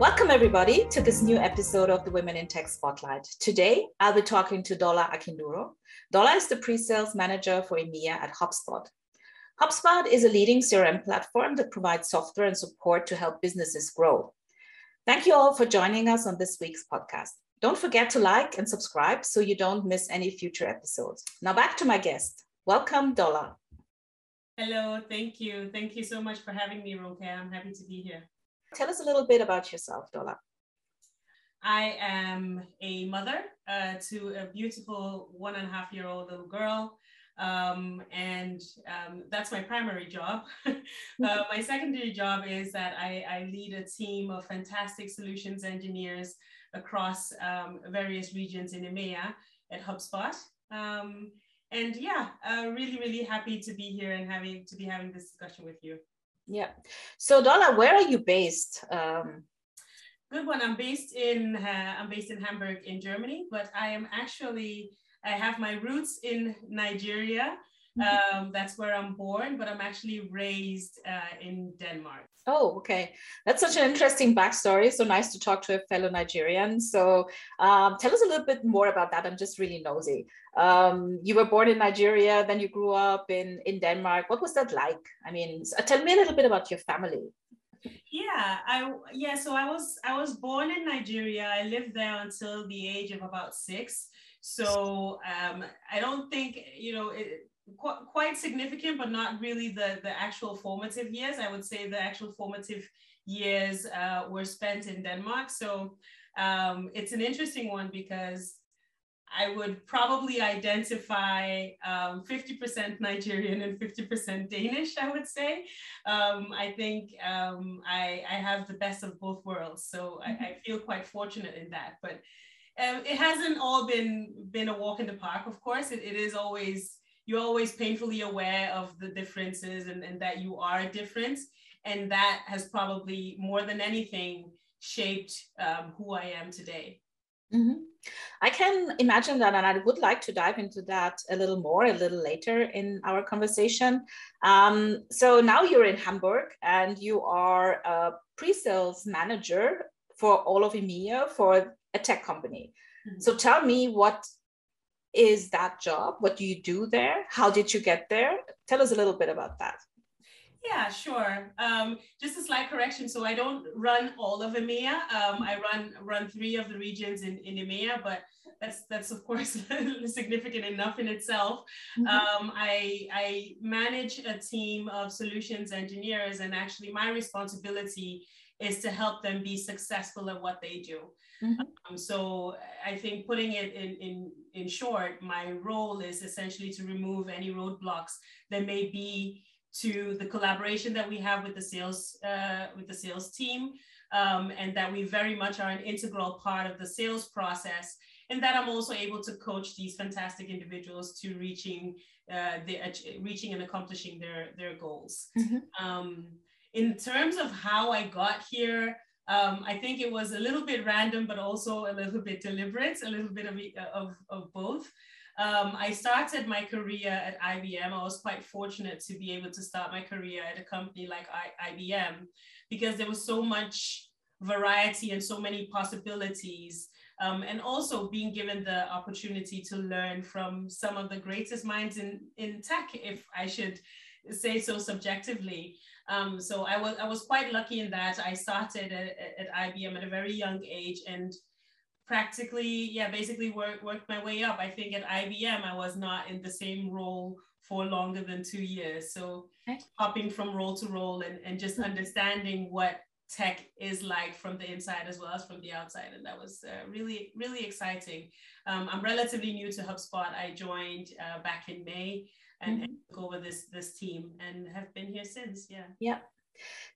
Welcome, everybody, to this new episode of the Women in Tech Spotlight. Today, I'll be talking to Dola Akinduro. Dola is the pre sales manager for EMEA at HubSpot. HubSpot is a leading CRM platform that provides software and support to help businesses grow. Thank you all for joining us on this week's podcast. Don't forget to like and subscribe so you don't miss any future episodes. Now, back to my guest. Welcome, Dola. Hello, thank you. Thank you so much for having me, Ronke. I'm happy to be here. Tell us a little bit about yourself, Dola. I am a mother uh, to a beautiful one and a half year old little girl. Um, and um, that's my primary job. uh, my secondary job is that I, I, lead a team of fantastic solutions engineers across um, various regions in EMEA at HubSpot. Um, and yeah, uh, really, really happy to be here and having to be having this discussion with you. Yeah. So Dola, where are you based? Um, Good one. I'm based in uh, I'm based in Hamburg in Germany, but I am actually I have my roots in Nigeria. Um, that's where I'm born, but I'm actually raised uh, in Denmark. Oh, okay. That's such an interesting backstory. So nice to talk to a fellow Nigerian. So um, tell us a little bit more about that. I'm just really nosy. Um, you were born in Nigeria, then you grew up in, in Denmark. What was that like? I mean, tell me a little bit about your family. Yeah, I yeah. So I was I was born in Nigeria. I lived there until the age of about six. So um, I don't think you know it, qu- quite significant, but not really the, the actual formative years. I would say the actual formative years uh, were spent in Denmark. So um, it's an interesting one because I would probably identify um, 50% Nigerian and 50% Danish, I would say. Um, I think um, I, I, have the best of both worlds. So I, I feel quite fortunate in that. But um, it hasn't all been, been a walk in the park, of course. it, it is always you're always painfully aware of the differences and, and that you are a difference. And that has probably more than anything shaped um, who I am today. Mm-hmm. I can imagine that, and I would like to dive into that a little more a little later in our conversation. Um, so now you're in Hamburg and you are a pre sales manager for all of EMEA for a tech company. Mm-hmm. So tell me what is that job? What do you do there? How did you get there? Tell us a little bit about that. Yeah, sure. Um, just a slight correction. So I don't run all of EMEA. Um, I run run three of the regions in, in EMEA, but that's that's of course significant enough in itself. Mm-hmm. Um, I I manage a team of solutions engineers, and actually my responsibility is to help them be successful at what they do. Mm-hmm. Um, so I think putting it in, in, in short, my role is essentially to remove any roadblocks that may be to the collaboration that we have with the sales uh, with the sales team, um, and that we very much are an integral part of the sales process, and that I'm also able to coach these fantastic individuals to reaching uh, the reaching and accomplishing their their goals. Mm-hmm. Um, in terms of how I got here, um, I think it was a little bit random, but also a little bit deliberate, a little bit of, of, of both. Um, I started my career at IBM. I was quite fortunate to be able to start my career at a company like I, IBM because there was so much variety and so many possibilities. Um, and also being given the opportunity to learn from some of the greatest minds in, in tech, if I should say so subjectively. Um, so I was I was quite lucky in that I started at, at IBM at a very young age and practically yeah basically worked worked my way up. I think at IBM I was not in the same role for longer than two years. So okay. hopping from role to role and, and just understanding what tech is like from the inside as well as from the outside. And that was uh, really, really exciting. Um, I'm relatively new to HubSpot. I joined uh, back in May and, mm-hmm. and took over this this team and have been here since. Yeah. Yeah.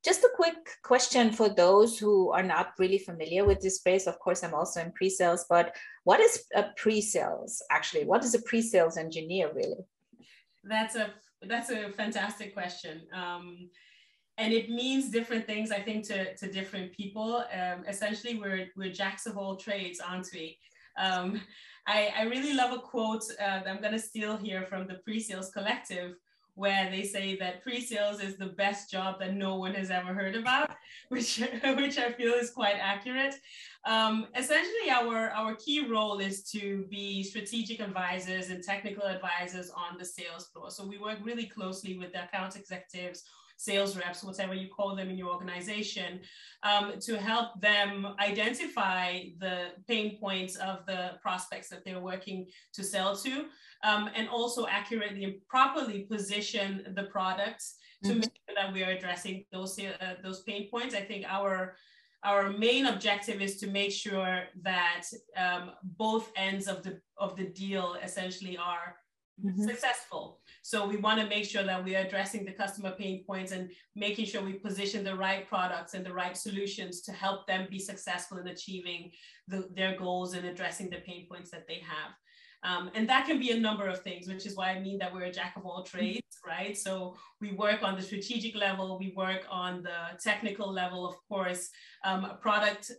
Just a quick question for those who are not really familiar with this space. Of course, I'm also in pre-sales, but what is a pre-sales actually? What is a pre-sales engineer really? That's a that's a fantastic question. Um, and it means different things, I think, to, to different people. Um, essentially, we're, we're jacks of all trades, aren't we? Um, I, I really love a quote uh, that I'm going to steal here from the pre-sales collective, where they say that pre-sales is the best job that no one has ever heard about, which, which I feel is quite accurate. Um, essentially, our, our key role is to be strategic advisors and technical advisors on the sales floor. So we work really closely with the account executives sales reps, whatever you call them in your organization, um, to help them identify the pain points of the prospects that they're working to sell to, um, and also accurately and properly position the products to mm-hmm. make sure that we are addressing those uh, those pain points. I think our our main objective is to make sure that um, both ends of the of the deal essentially are mm-hmm. successful. So we want to make sure that we are addressing the customer pain points and making sure we position the right products and the right solutions to help them be successful in achieving the, their goals and addressing the pain points that they have. Um, and that can be a number of things, which is why I mean that we're a jack of all trades, right? So we work on the strategic level, we work on the technical level, of course, um, product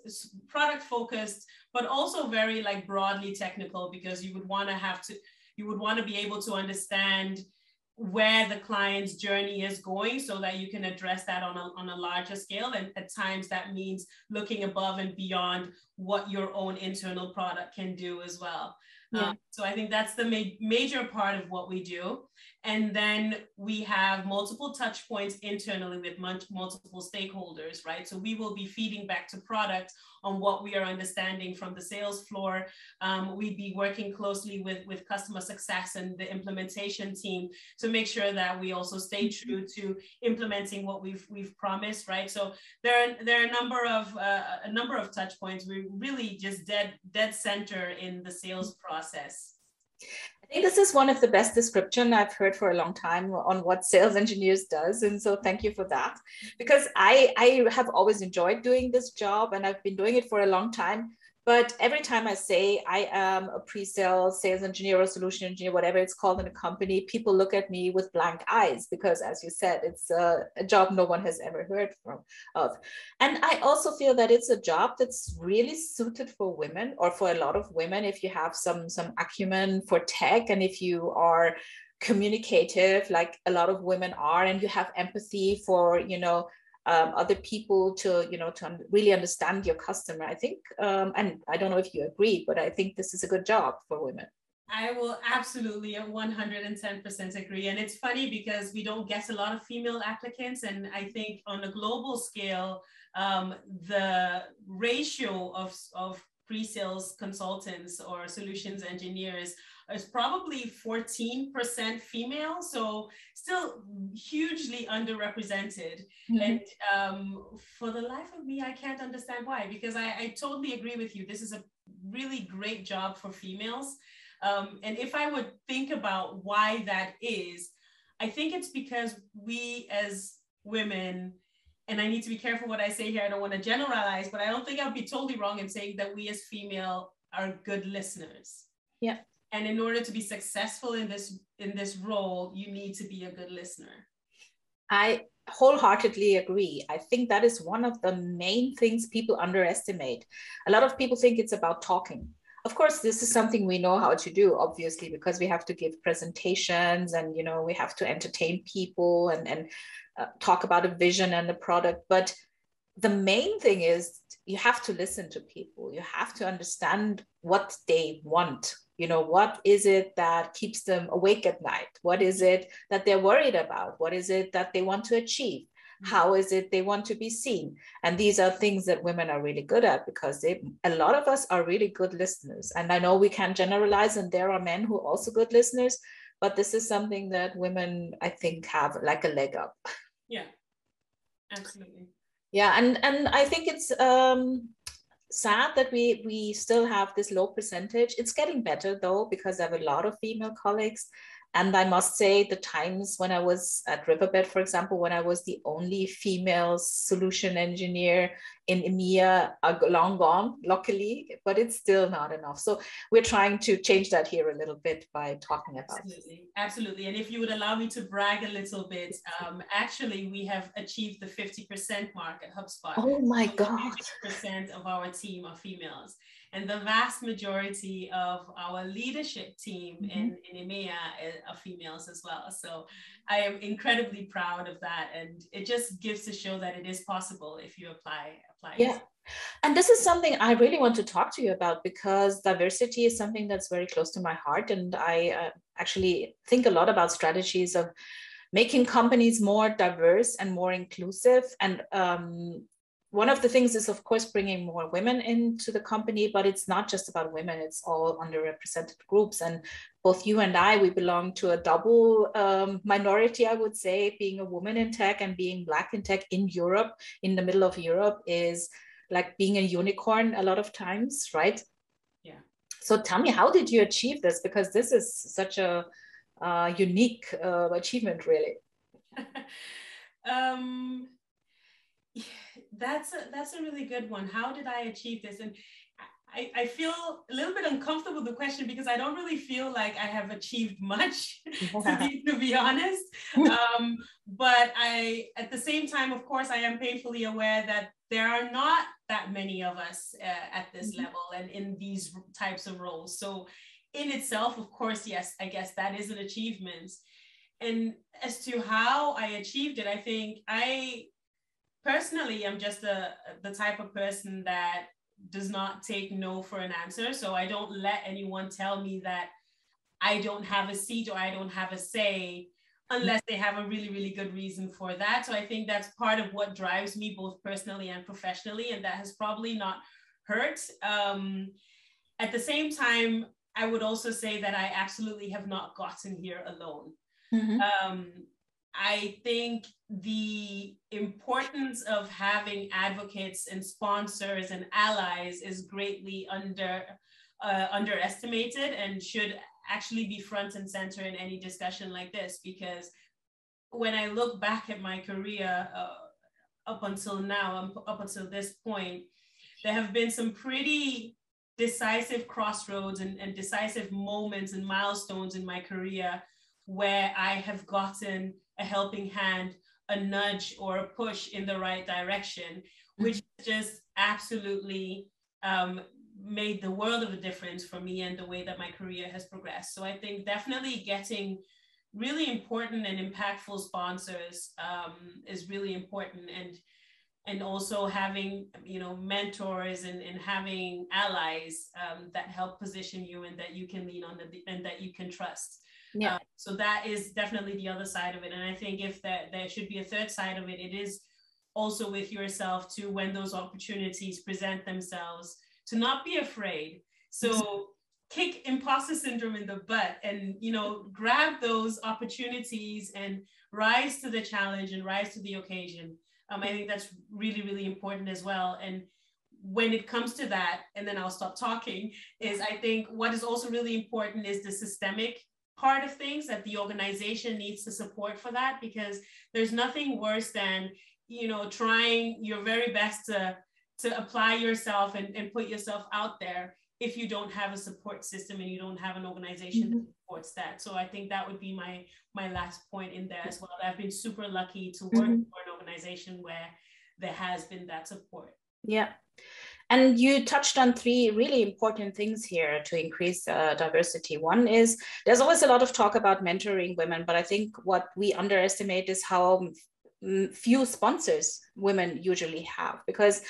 product focused, but also very like broadly technical because you would want to have to you would want to be able to understand where the client's journey is going so that you can address that on a, on a larger scale. And at times that means looking above and beyond what your own internal product can do as well. Yeah. Um, so I think that's the ma- major part of what we do. And then we have multiple touch points internally with multiple stakeholders, right? So we will be feeding back to product on what we are understanding from the sales floor. Um, we'd be working closely with, with customer success and the implementation team to make sure that we also stay mm-hmm. true to implementing what we've we've promised, right? So there are there are a number of uh, a number of touch points. We're really just dead dead center in the sales process. I think this is one of the best description I've heard for a long time on what sales engineers does. And so thank you for that. Because I, I have always enjoyed doing this job and I've been doing it for a long time. But every time I say I am a pre-sale sales engineer or solution engineer, whatever it's called in a company, people look at me with blank eyes because, as you said, it's a, a, job no one has ever heard from of. And I also feel that it's a job that's really suited for women or for a lot of women if you have some some acumen for tech and if you are communicative like a lot of women are and you have empathy for you know um, other people to you know to really understand your customer i think um, and i don't know if you agree but i think this is a good job for women I will absolutely 110% agree. And it's funny because we don't get a lot of female applicants. And I think on a global scale, um, the ratio of, of pre-sales consultants or solutions engineers is probably 14% female, so still hugely underrepresented. Mm-hmm. And um, for the life of me, I can't understand why, because I, I, totally agree with you. This is a really great job for females. Um, and if I would think about why that is, I think it's because we as women, and I need to be careful what I say here, I don't want to generalize, but I don't think I'd be totally wrong in saying that we as female are good listeners. Yeah and in order to be successful in this in this role you need to be a good listener. I wholeheartedly agree. I think that is one of the main things people underestimate. A lot of people think it's about talking. Of course this is something we know how to do obviously because we have to give presentations and you know we have to entertain people and and uh, talk about a vision and the product. But the main thing is you have to listen to people. You have to understand what they want you know what is it that keeps them awake at night? What is it that they're worried about? What is it that they want to achieve? Mm-hmm. how is it they want to be seen? And these are things that women are really good at because they a lot of us are really good listeners. And i know we can generalize and there are men who are also good listeners but this is something that women i think have like a leg up. Yeah absolutely. Yeah and and i think it's um sad that we we still have this low percentage. It's getting better though because I have a lot of female colleagues and I must say, the times when I was at Riverbed, for example, when I was the only female solution engineer in EMEA, are long gone, luckily, but it's still not enough. So we're trying to change that here a little bit by talking about Absolutely. It. Absolutely. And if you would allow me to brag a little bit, um, actually, we have achieved the 50% mark at HubSpot. Oh my God. 50% of our team are females. And the vast majority of our leadership team mm-hmm. in, in EMEA are females as well. So I am incredibly proud of that. And it just gives to show that it is possible if you apply, apply. Yeah. And this is something I really want to talk to you about because diversity is something that's very close to my heart. And I uh, actually think a lot about strategies of making companies more diverse and more inclusive. And um, one of the things is, of course, bringing more women into the company, but it's not just about women, it's all underrepresented groups. And both you and I, we belong to a double um, minority, I would say, being a woman in tech and being Black in tech in Europe, in the middle of Europe, is like being a unicorn a lot of times, right? Yeah. So tell me, how did you achieve this? Because this is such a uh, unique uh, achievement, really? um, that's a, that's a really good one. How did I achieve this? And I, I feel a little bit uncomfortable with the question because I don't really feel like I have achieved much, to, be, to be honest. Um, but I, at the same time, of course, I am painfully aware that there are not that many of us uh, at this mm-hmm. level and in these types of roles. So in itself, of course, yes, I guess that is an achievement. And as to how I achieved it, I think I personally I'm just a, the type of person that does not take no for an answer. So I don't let anyone tell me that I don't have a seat or I don't have a say unless they have a really, really good reason for that. So I think that's part of what drives me both personally and professionally. And that has probably not hurt. Um, at the same time, I would also say that I absolutely have not gotten here alone. Mm-hmm. Um, I think the importance of having advocates and sponsors and allies is greatly under uh, underestimated and should actually be front and center in any discussion like this because when I look back at my career uh, up until now, um, up until this point, there have been some pretty decisive crossroads and, and decisive moments and milestones in my career where I have gotten a helping hand, a nudge, or a push in the right direction, which mm-hmm. just absolutely um, made the world of a difference for me and the way that my career has progressed. So I think definitely getting really important and impactful sponsors um, is really important and and also having you know mentors and, and having allies um, that help position you and that you can lean on the, and that you can trust yeah. Uh, so that is definitely the other side of it. And I think if that there should be a third side of it, it is also with yourself to when those opportunities present themselves to not be afraid. So kick imposter syndrome in the butt and you know grab those opportunities and rise to the challenge and rise to the occasion. Um, I think that's really really important as well. And when it comes to that, and then I'll stop talking, is I think what is also really important is the systemic part of things that the organization needs to support for that because there's nothing worse than you know trying your very best to to apply yourself and, and put yourself out there if you don't have a support system and you don't have an organization mm-hmm. that supports that so i think that would be my my last point in there as well i've been super lucky to work mm-hmm. for an organization where there has been that support yeah and you touched on three really important things here to increase uh, diversity. One is there's always a lot of talk about mentoring women, but I think what we underestimate is how few sponsors women usually have because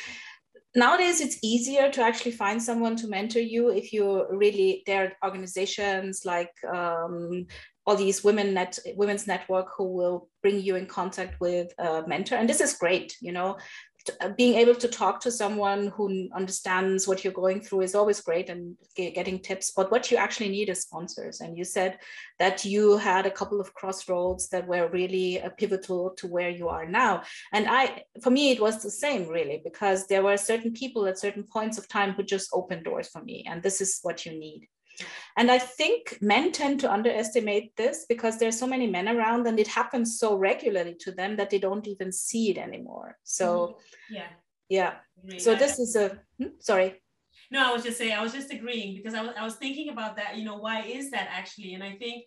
nowadays it's easier to actually find someone to mentor you if you really there are organizations like um, all these women net women's network who will bring you in contact with a mentor and this is great you know being able to talk to someone who understands what you're going through is always great and getting tips but what you actually need is sponsors. And you said that you had a couple of crossroads that were really uh, pivotal to where you are now. And i for me it was the same really because there were certain people at certain points of time who just opened doors for me and this is what you need and I think men tend to underestimate this because there's so many men around and it happens so regularly to them that they don't even see it anymore. So mm-hmm. yeah. Yeah. So this is a hmm? sorry. No, I was just saying, I was just agreeing because I was, I was thinking about that, you know, why is that actually? And I think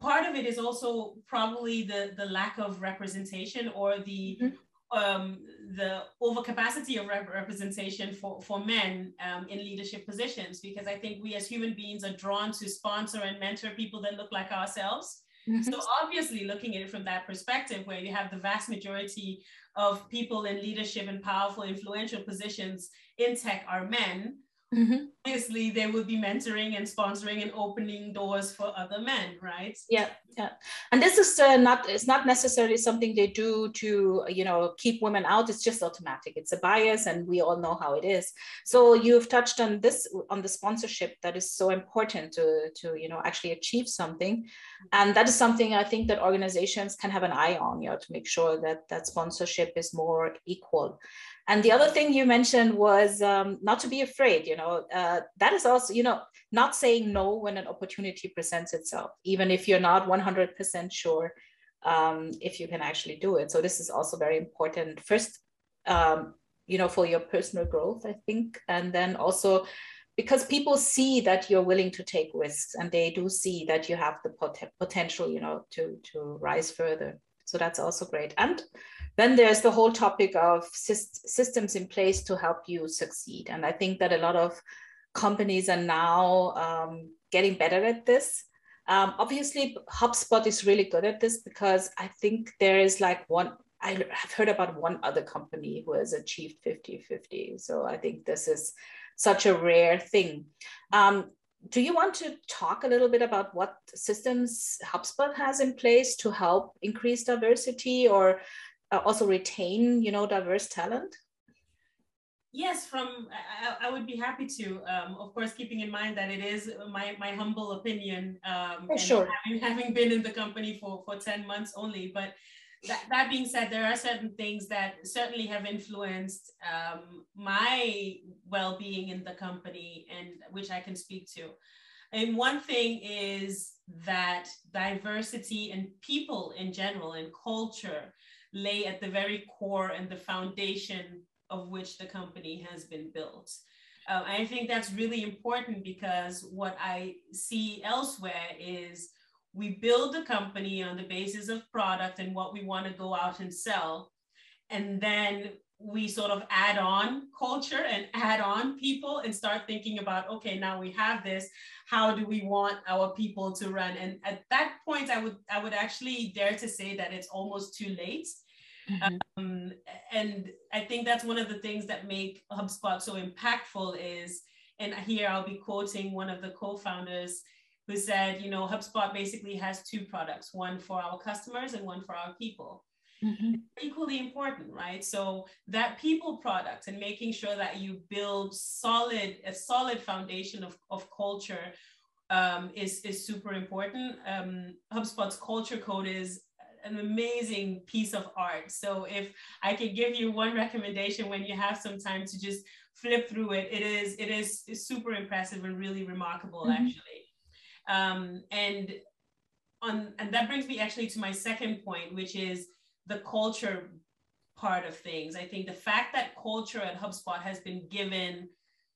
part of it is also probably the, the lack of representation or the, mm-hmm um, the overcapacity of rep- representation for, for men um, in leadership positions because I think we as human beings are drawn to sponsor and mentor people that look like ourselves. Mm-hmm. So obviously looking at it from that perspective where you have the vast majority of people in leadership and powerful influential positions in tech are men, Mm-hmm. Obviously, they will be mentoring and sponsoring and opening doors for other men, right? Yeah, yeah. And this is uh, not it's not necessarily something they do to you know keep women out. It's just automatic. It's a bias, and we all know how it is. So you've touched on this on the sponsorship that is so important to to you know actually achieve something, and that is something I think that organizations can have an eye on, you know, to make sure that that sponsorship is more equal. And the other thing you mentioned was um, not to be afraid. You know, uh, that is also, you know, not saying no when an opportunity presents itself, even if you're not 100% sure um, if you can actually do it. So this is also very important. First, um, you know, for your personal growth, I think, and then also because people see that you're willing to take risks and they do see that you have the pot- potential, you know, to to rise further. So that's also great. And then there's the whole topic of systems in place to help you succeed. And I think that a lot of companies are now um, getting better at this. Um, obviously, HubSpot is really good at this because I think there is like one, I have heard about one other company who has achieved 50 50. So I think this is such a rare thing. Um, do you want to talk a little bit about what systems HubSpot has in place to help increase diversity or uh, also retain, you know, diverse talent? Yes, from I, I would be happy to. Um, of course, keeping in mind that it is my, my humble opinion. Um, oh, sure. Having, having been in the company for, for 10 months only. But that, that being said, there are certain things that certainly have influenced um, my well being in the company and which I can speak to. And one thing is that diversity and people in general and culture lay at the very core and the foundation of which the company has been built. Uh, I think that's really important because what I see elsewhere is we build the company on the basis of product and what we want to go out and sell. And then we sort of add on culture and add on people and start thinking about okay now we have this how do we want our people to run and at that point i would i would actually dare to say that it's almost too late Mm-hmm. Um, and I think that's one of the things that make HubSpot so impactful is, and here I'll be quoting one of the co-founders who said, you know, HubSpot basically has two products, one for our customers and one for our people. Mm-hmm. Equally important, right? So that people product and making sure that you build solid, a solid foundation of, of culture um, is, is super important. Um, HubSpot's culture code is an amazing piece of art. So if I could give you one recommendation when you have some time to just flip through it, it is it is super impressive and really remarkable mm-hmm. actually. Um, and on and that brings me actually to my second point, which is the culture part of things. I think the fact that culture at HubSpot has been given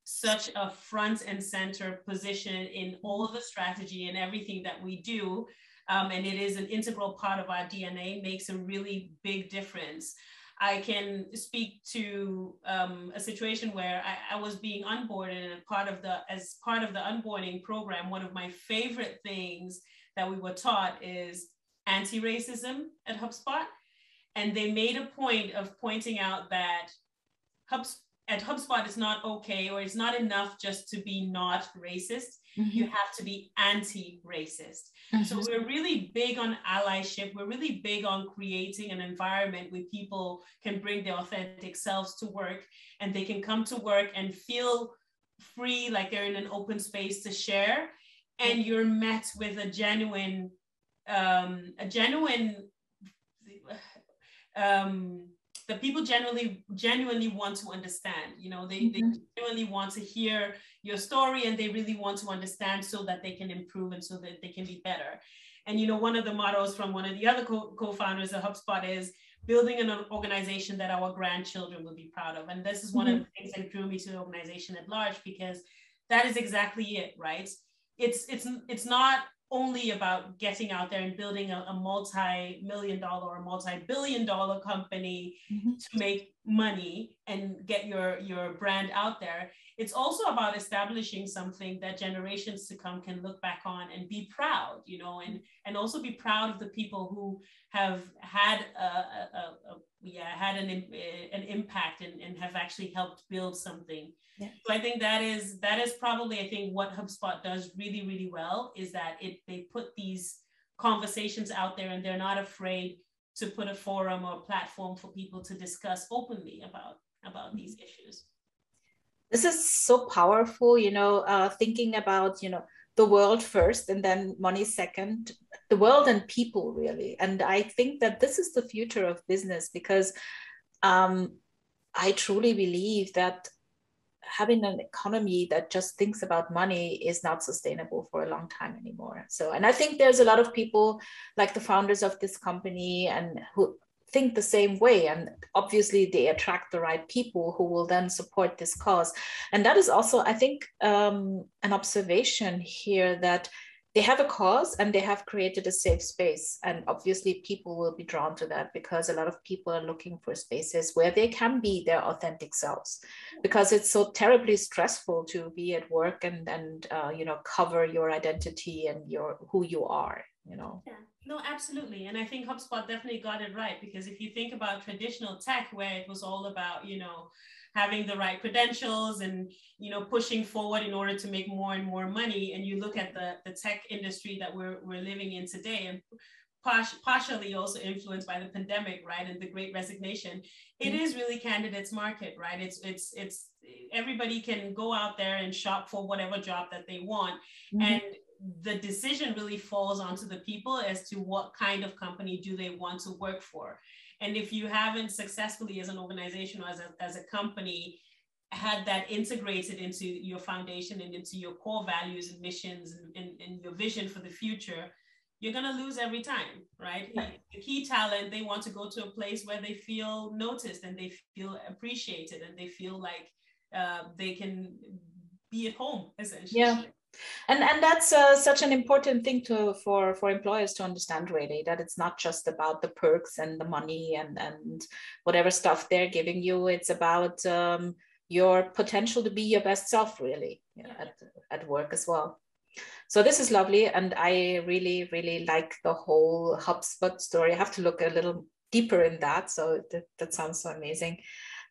such a front and center position in all of the strategy and everything that we do um, and it is an integral part of our DNA, makes a really big difference. I can speak to um, a situation where I, I, was being onboarded and part of the as part of the onboarding program. One of my favorite things that we were taught is anti-racism at HubSpot, and they made a point of pointing out that HubSpot at HubSpot, it's not okay or it's not enough just to be not racist. Mm-hmm. You have to be anti racist. Mm-hmm. So we're really big on allyship. We're really big on creating an environment where people can bring their authentic selves to work and they can come to work and feel free, like they're in an open space to share. And you're met with a genuine, um, a genuine, um, that people generally genuinely want to understand you know they, mm-hmm. they genuinely want to hear your story and they really want to understand so that they can improve and so that they can be better and you know one of the mottos from one of the other co- co-founders of hubspot is building an organization that our grandchildren will be proud of and this is one mm-hmm. of the things that drew me to the organization at large because that is exactly it right it's it's it's not only about getting out there and building a, a multi-million dollar or multi-billion dollar company mm-hmm. to make money and get your your brand out there it's also about establishing something that generations to come can look back on and be proud you know and and also be proud of the people who have had a, a, a yeah had an eh, an impact and, and have actually helped build something yeah. so i think that is that is probably i think what hubspot does really really well is that it they put these conversations out there and they're not afraid to put a forum or platform for people to discuss openly about about these mm-hmm. issues this is so powerful you know uh, thinking about you know the world first and then money second the world and people really and i think that this is the future of business because um, i truly believe that having an economy that just thinks about money is not sustainable for a long time anymore. So and i think there's a lot of people like the founders of this company and who think the same way and obviously they attract the right people who will then support this cause. And that is also i think um, an observation here that they have a cause and they have created a safe space. And obviously people will be drawn to that because a lot of people are looking for spaces where they can be their authentic selves. Because it's so terribly stressful to be at work and and uh, you know cover your identity and your who you are you know? Yeah. No, absolutely. And I think HubSpot definitely got it right because if you think about traditional tech, where it was all about, you know, having the right credentials and, you know, pushing forward in order to make more and more money, and you look at the, the tech industry that we're, we're living in today, and partially also influenced by the pandemic, right, and the Great Resignation, it mm-hmm. really candidates market, right? It's it's it's everybody can go out there and shop for whatever job that they want, mm-hmm. and the decision really falls onto the people as to what kind of company do they want to work for. And if you haven't successfully as an organization or as a, as a company had that integrated into your foundation and into your core values and missions and, and, and your vision for the future, you're going to lose every time, right? The key talent, they want to go to a place where they feel noticed and they feel appreciated and they feel like uh, they can be at home, essentially. Yeah and and that's uh, such an important thing to for for employers to understand really that it's not just about the perks and the money and and whatever stuff they're giving you. It's about um, your potential to be your best self really at, at work as well. So this is lovely and i really really like the whole hubspot story. I have to look a little deeper in that so that, that sounds so amazing.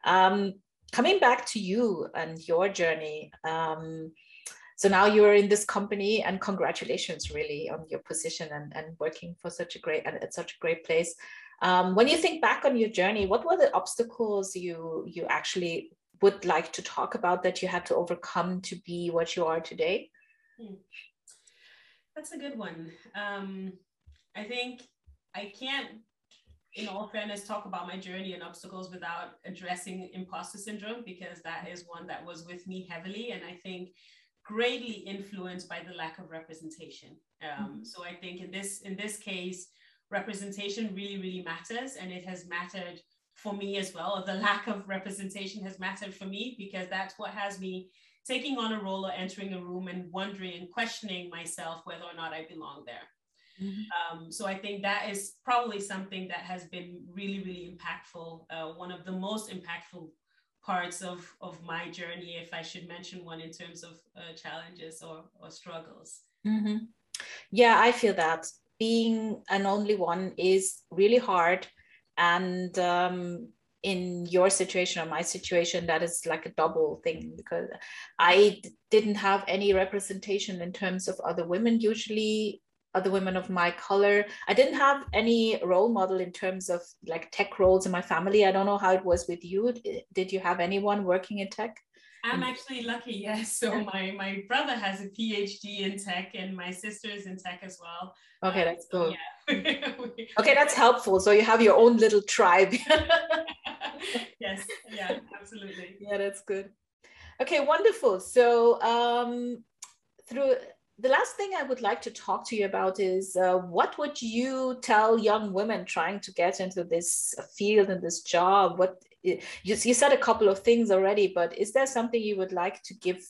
Um, coming back to you and your journey um, so now you're in this company and congratulations really on your position and, and working for such a great and at such a great place um, when you think back on your journey what were the obstacles you you actually would like to talk about that you had to overcome to be what you are today hmm. that's a good one um, i think i can't in all fairness, talk about my journey and obstacles without addressing imposter syndrome because that is one that was with me heavily. And I think greatly influenced by the lack of representation. Um, mm-hmm. So I think in this in this case, representation really really matters, and it has mattered for me as well. The lack of representation has mattered for me because that's what has me taking on a role or entering a room and wondering and questioning myself whether or not I belong there. Mm-hmm. Um, so I think that is probably something that has been really, really impactful. Uh, one of the most impactful parts of, of my journey, if I should mention one in terms of uh, challenges or, or struggles. Mm-hmm. Yeah, I feel that being an only one is really hard. And um, in your situation or my situation, that is like a double thing because I d- didn't have any representation in terms of other women. Usually, other women of my color. I didn't have any role model in terms of like tech roles in my family. I don't know how it was with you. Did you have anyone working in tech? I'm actually lucky, yes. So my my brother has a PhD in tech, and my sister is in tech as well. Okay, um, that's cool. yeah. okay, that's helpful. So you have your own little tribe. yes, yeah, absolutely. Yeah, that's good. Okay, wonderful. So um, through the last thing I would like to talk to you about is uh, what would you tell young women trying to get into this field and this job? What you, you said a couple of things already, but is there something you would like to give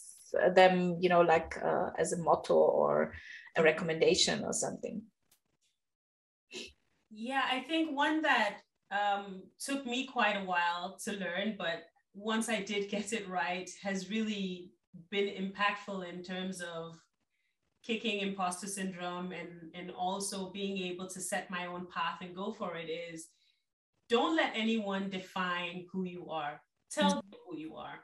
them, you know, like uh, as a motto or a recommendation or something? Yeah, I think one that um, took me quite a while to learn, but once I did get it right, has really been impactful in terms of kicking imposter syndrome and, and also being able to set my own path and go for it is don't let anyone define who you are. Tell mm-hmm. them who you are.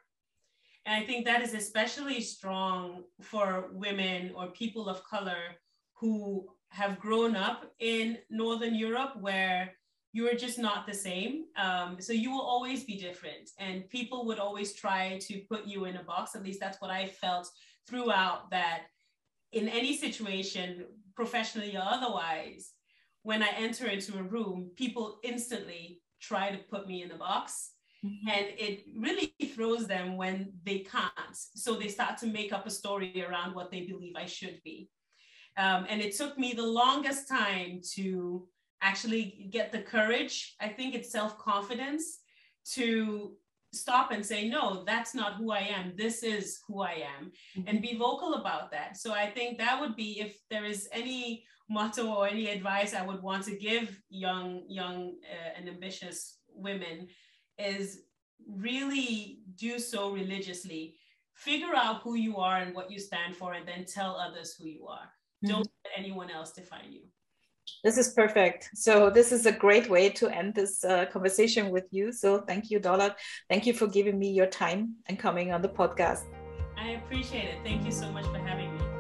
And I think that is especially strong for women or people of color who have grown up in Northern Europe where you're just not the same. Um, so you will always be different. And people would always try to put you in a box. At least that's what I felt throughout that in any situation, professionally or otherwise, when I enter into a room, people instantly try to put me in a box. Mm-hmm. And it really throws them when they can't. So they start to make up a story around what they believe I should be. Um, and it took me the longest time to actually get the courage, I think it's self confidence to stop and say, no, that's not who I am. This is who I am, mm-hmm. and be vocal about that. So I think that would be if there is any motto or any advice I would want to give young, young uh, and ambitious women is really do so religiously. Figure out who you are and what you stand for, and then tell others who you are. Mm-hmm. Don't let anyone else define you. This is perfect. So this is a great way to end this uh, conversation with you. So thank you, Dola. Thank you for giving me your time and coming on the podcast. I appreciate it. Thank you so much for having me.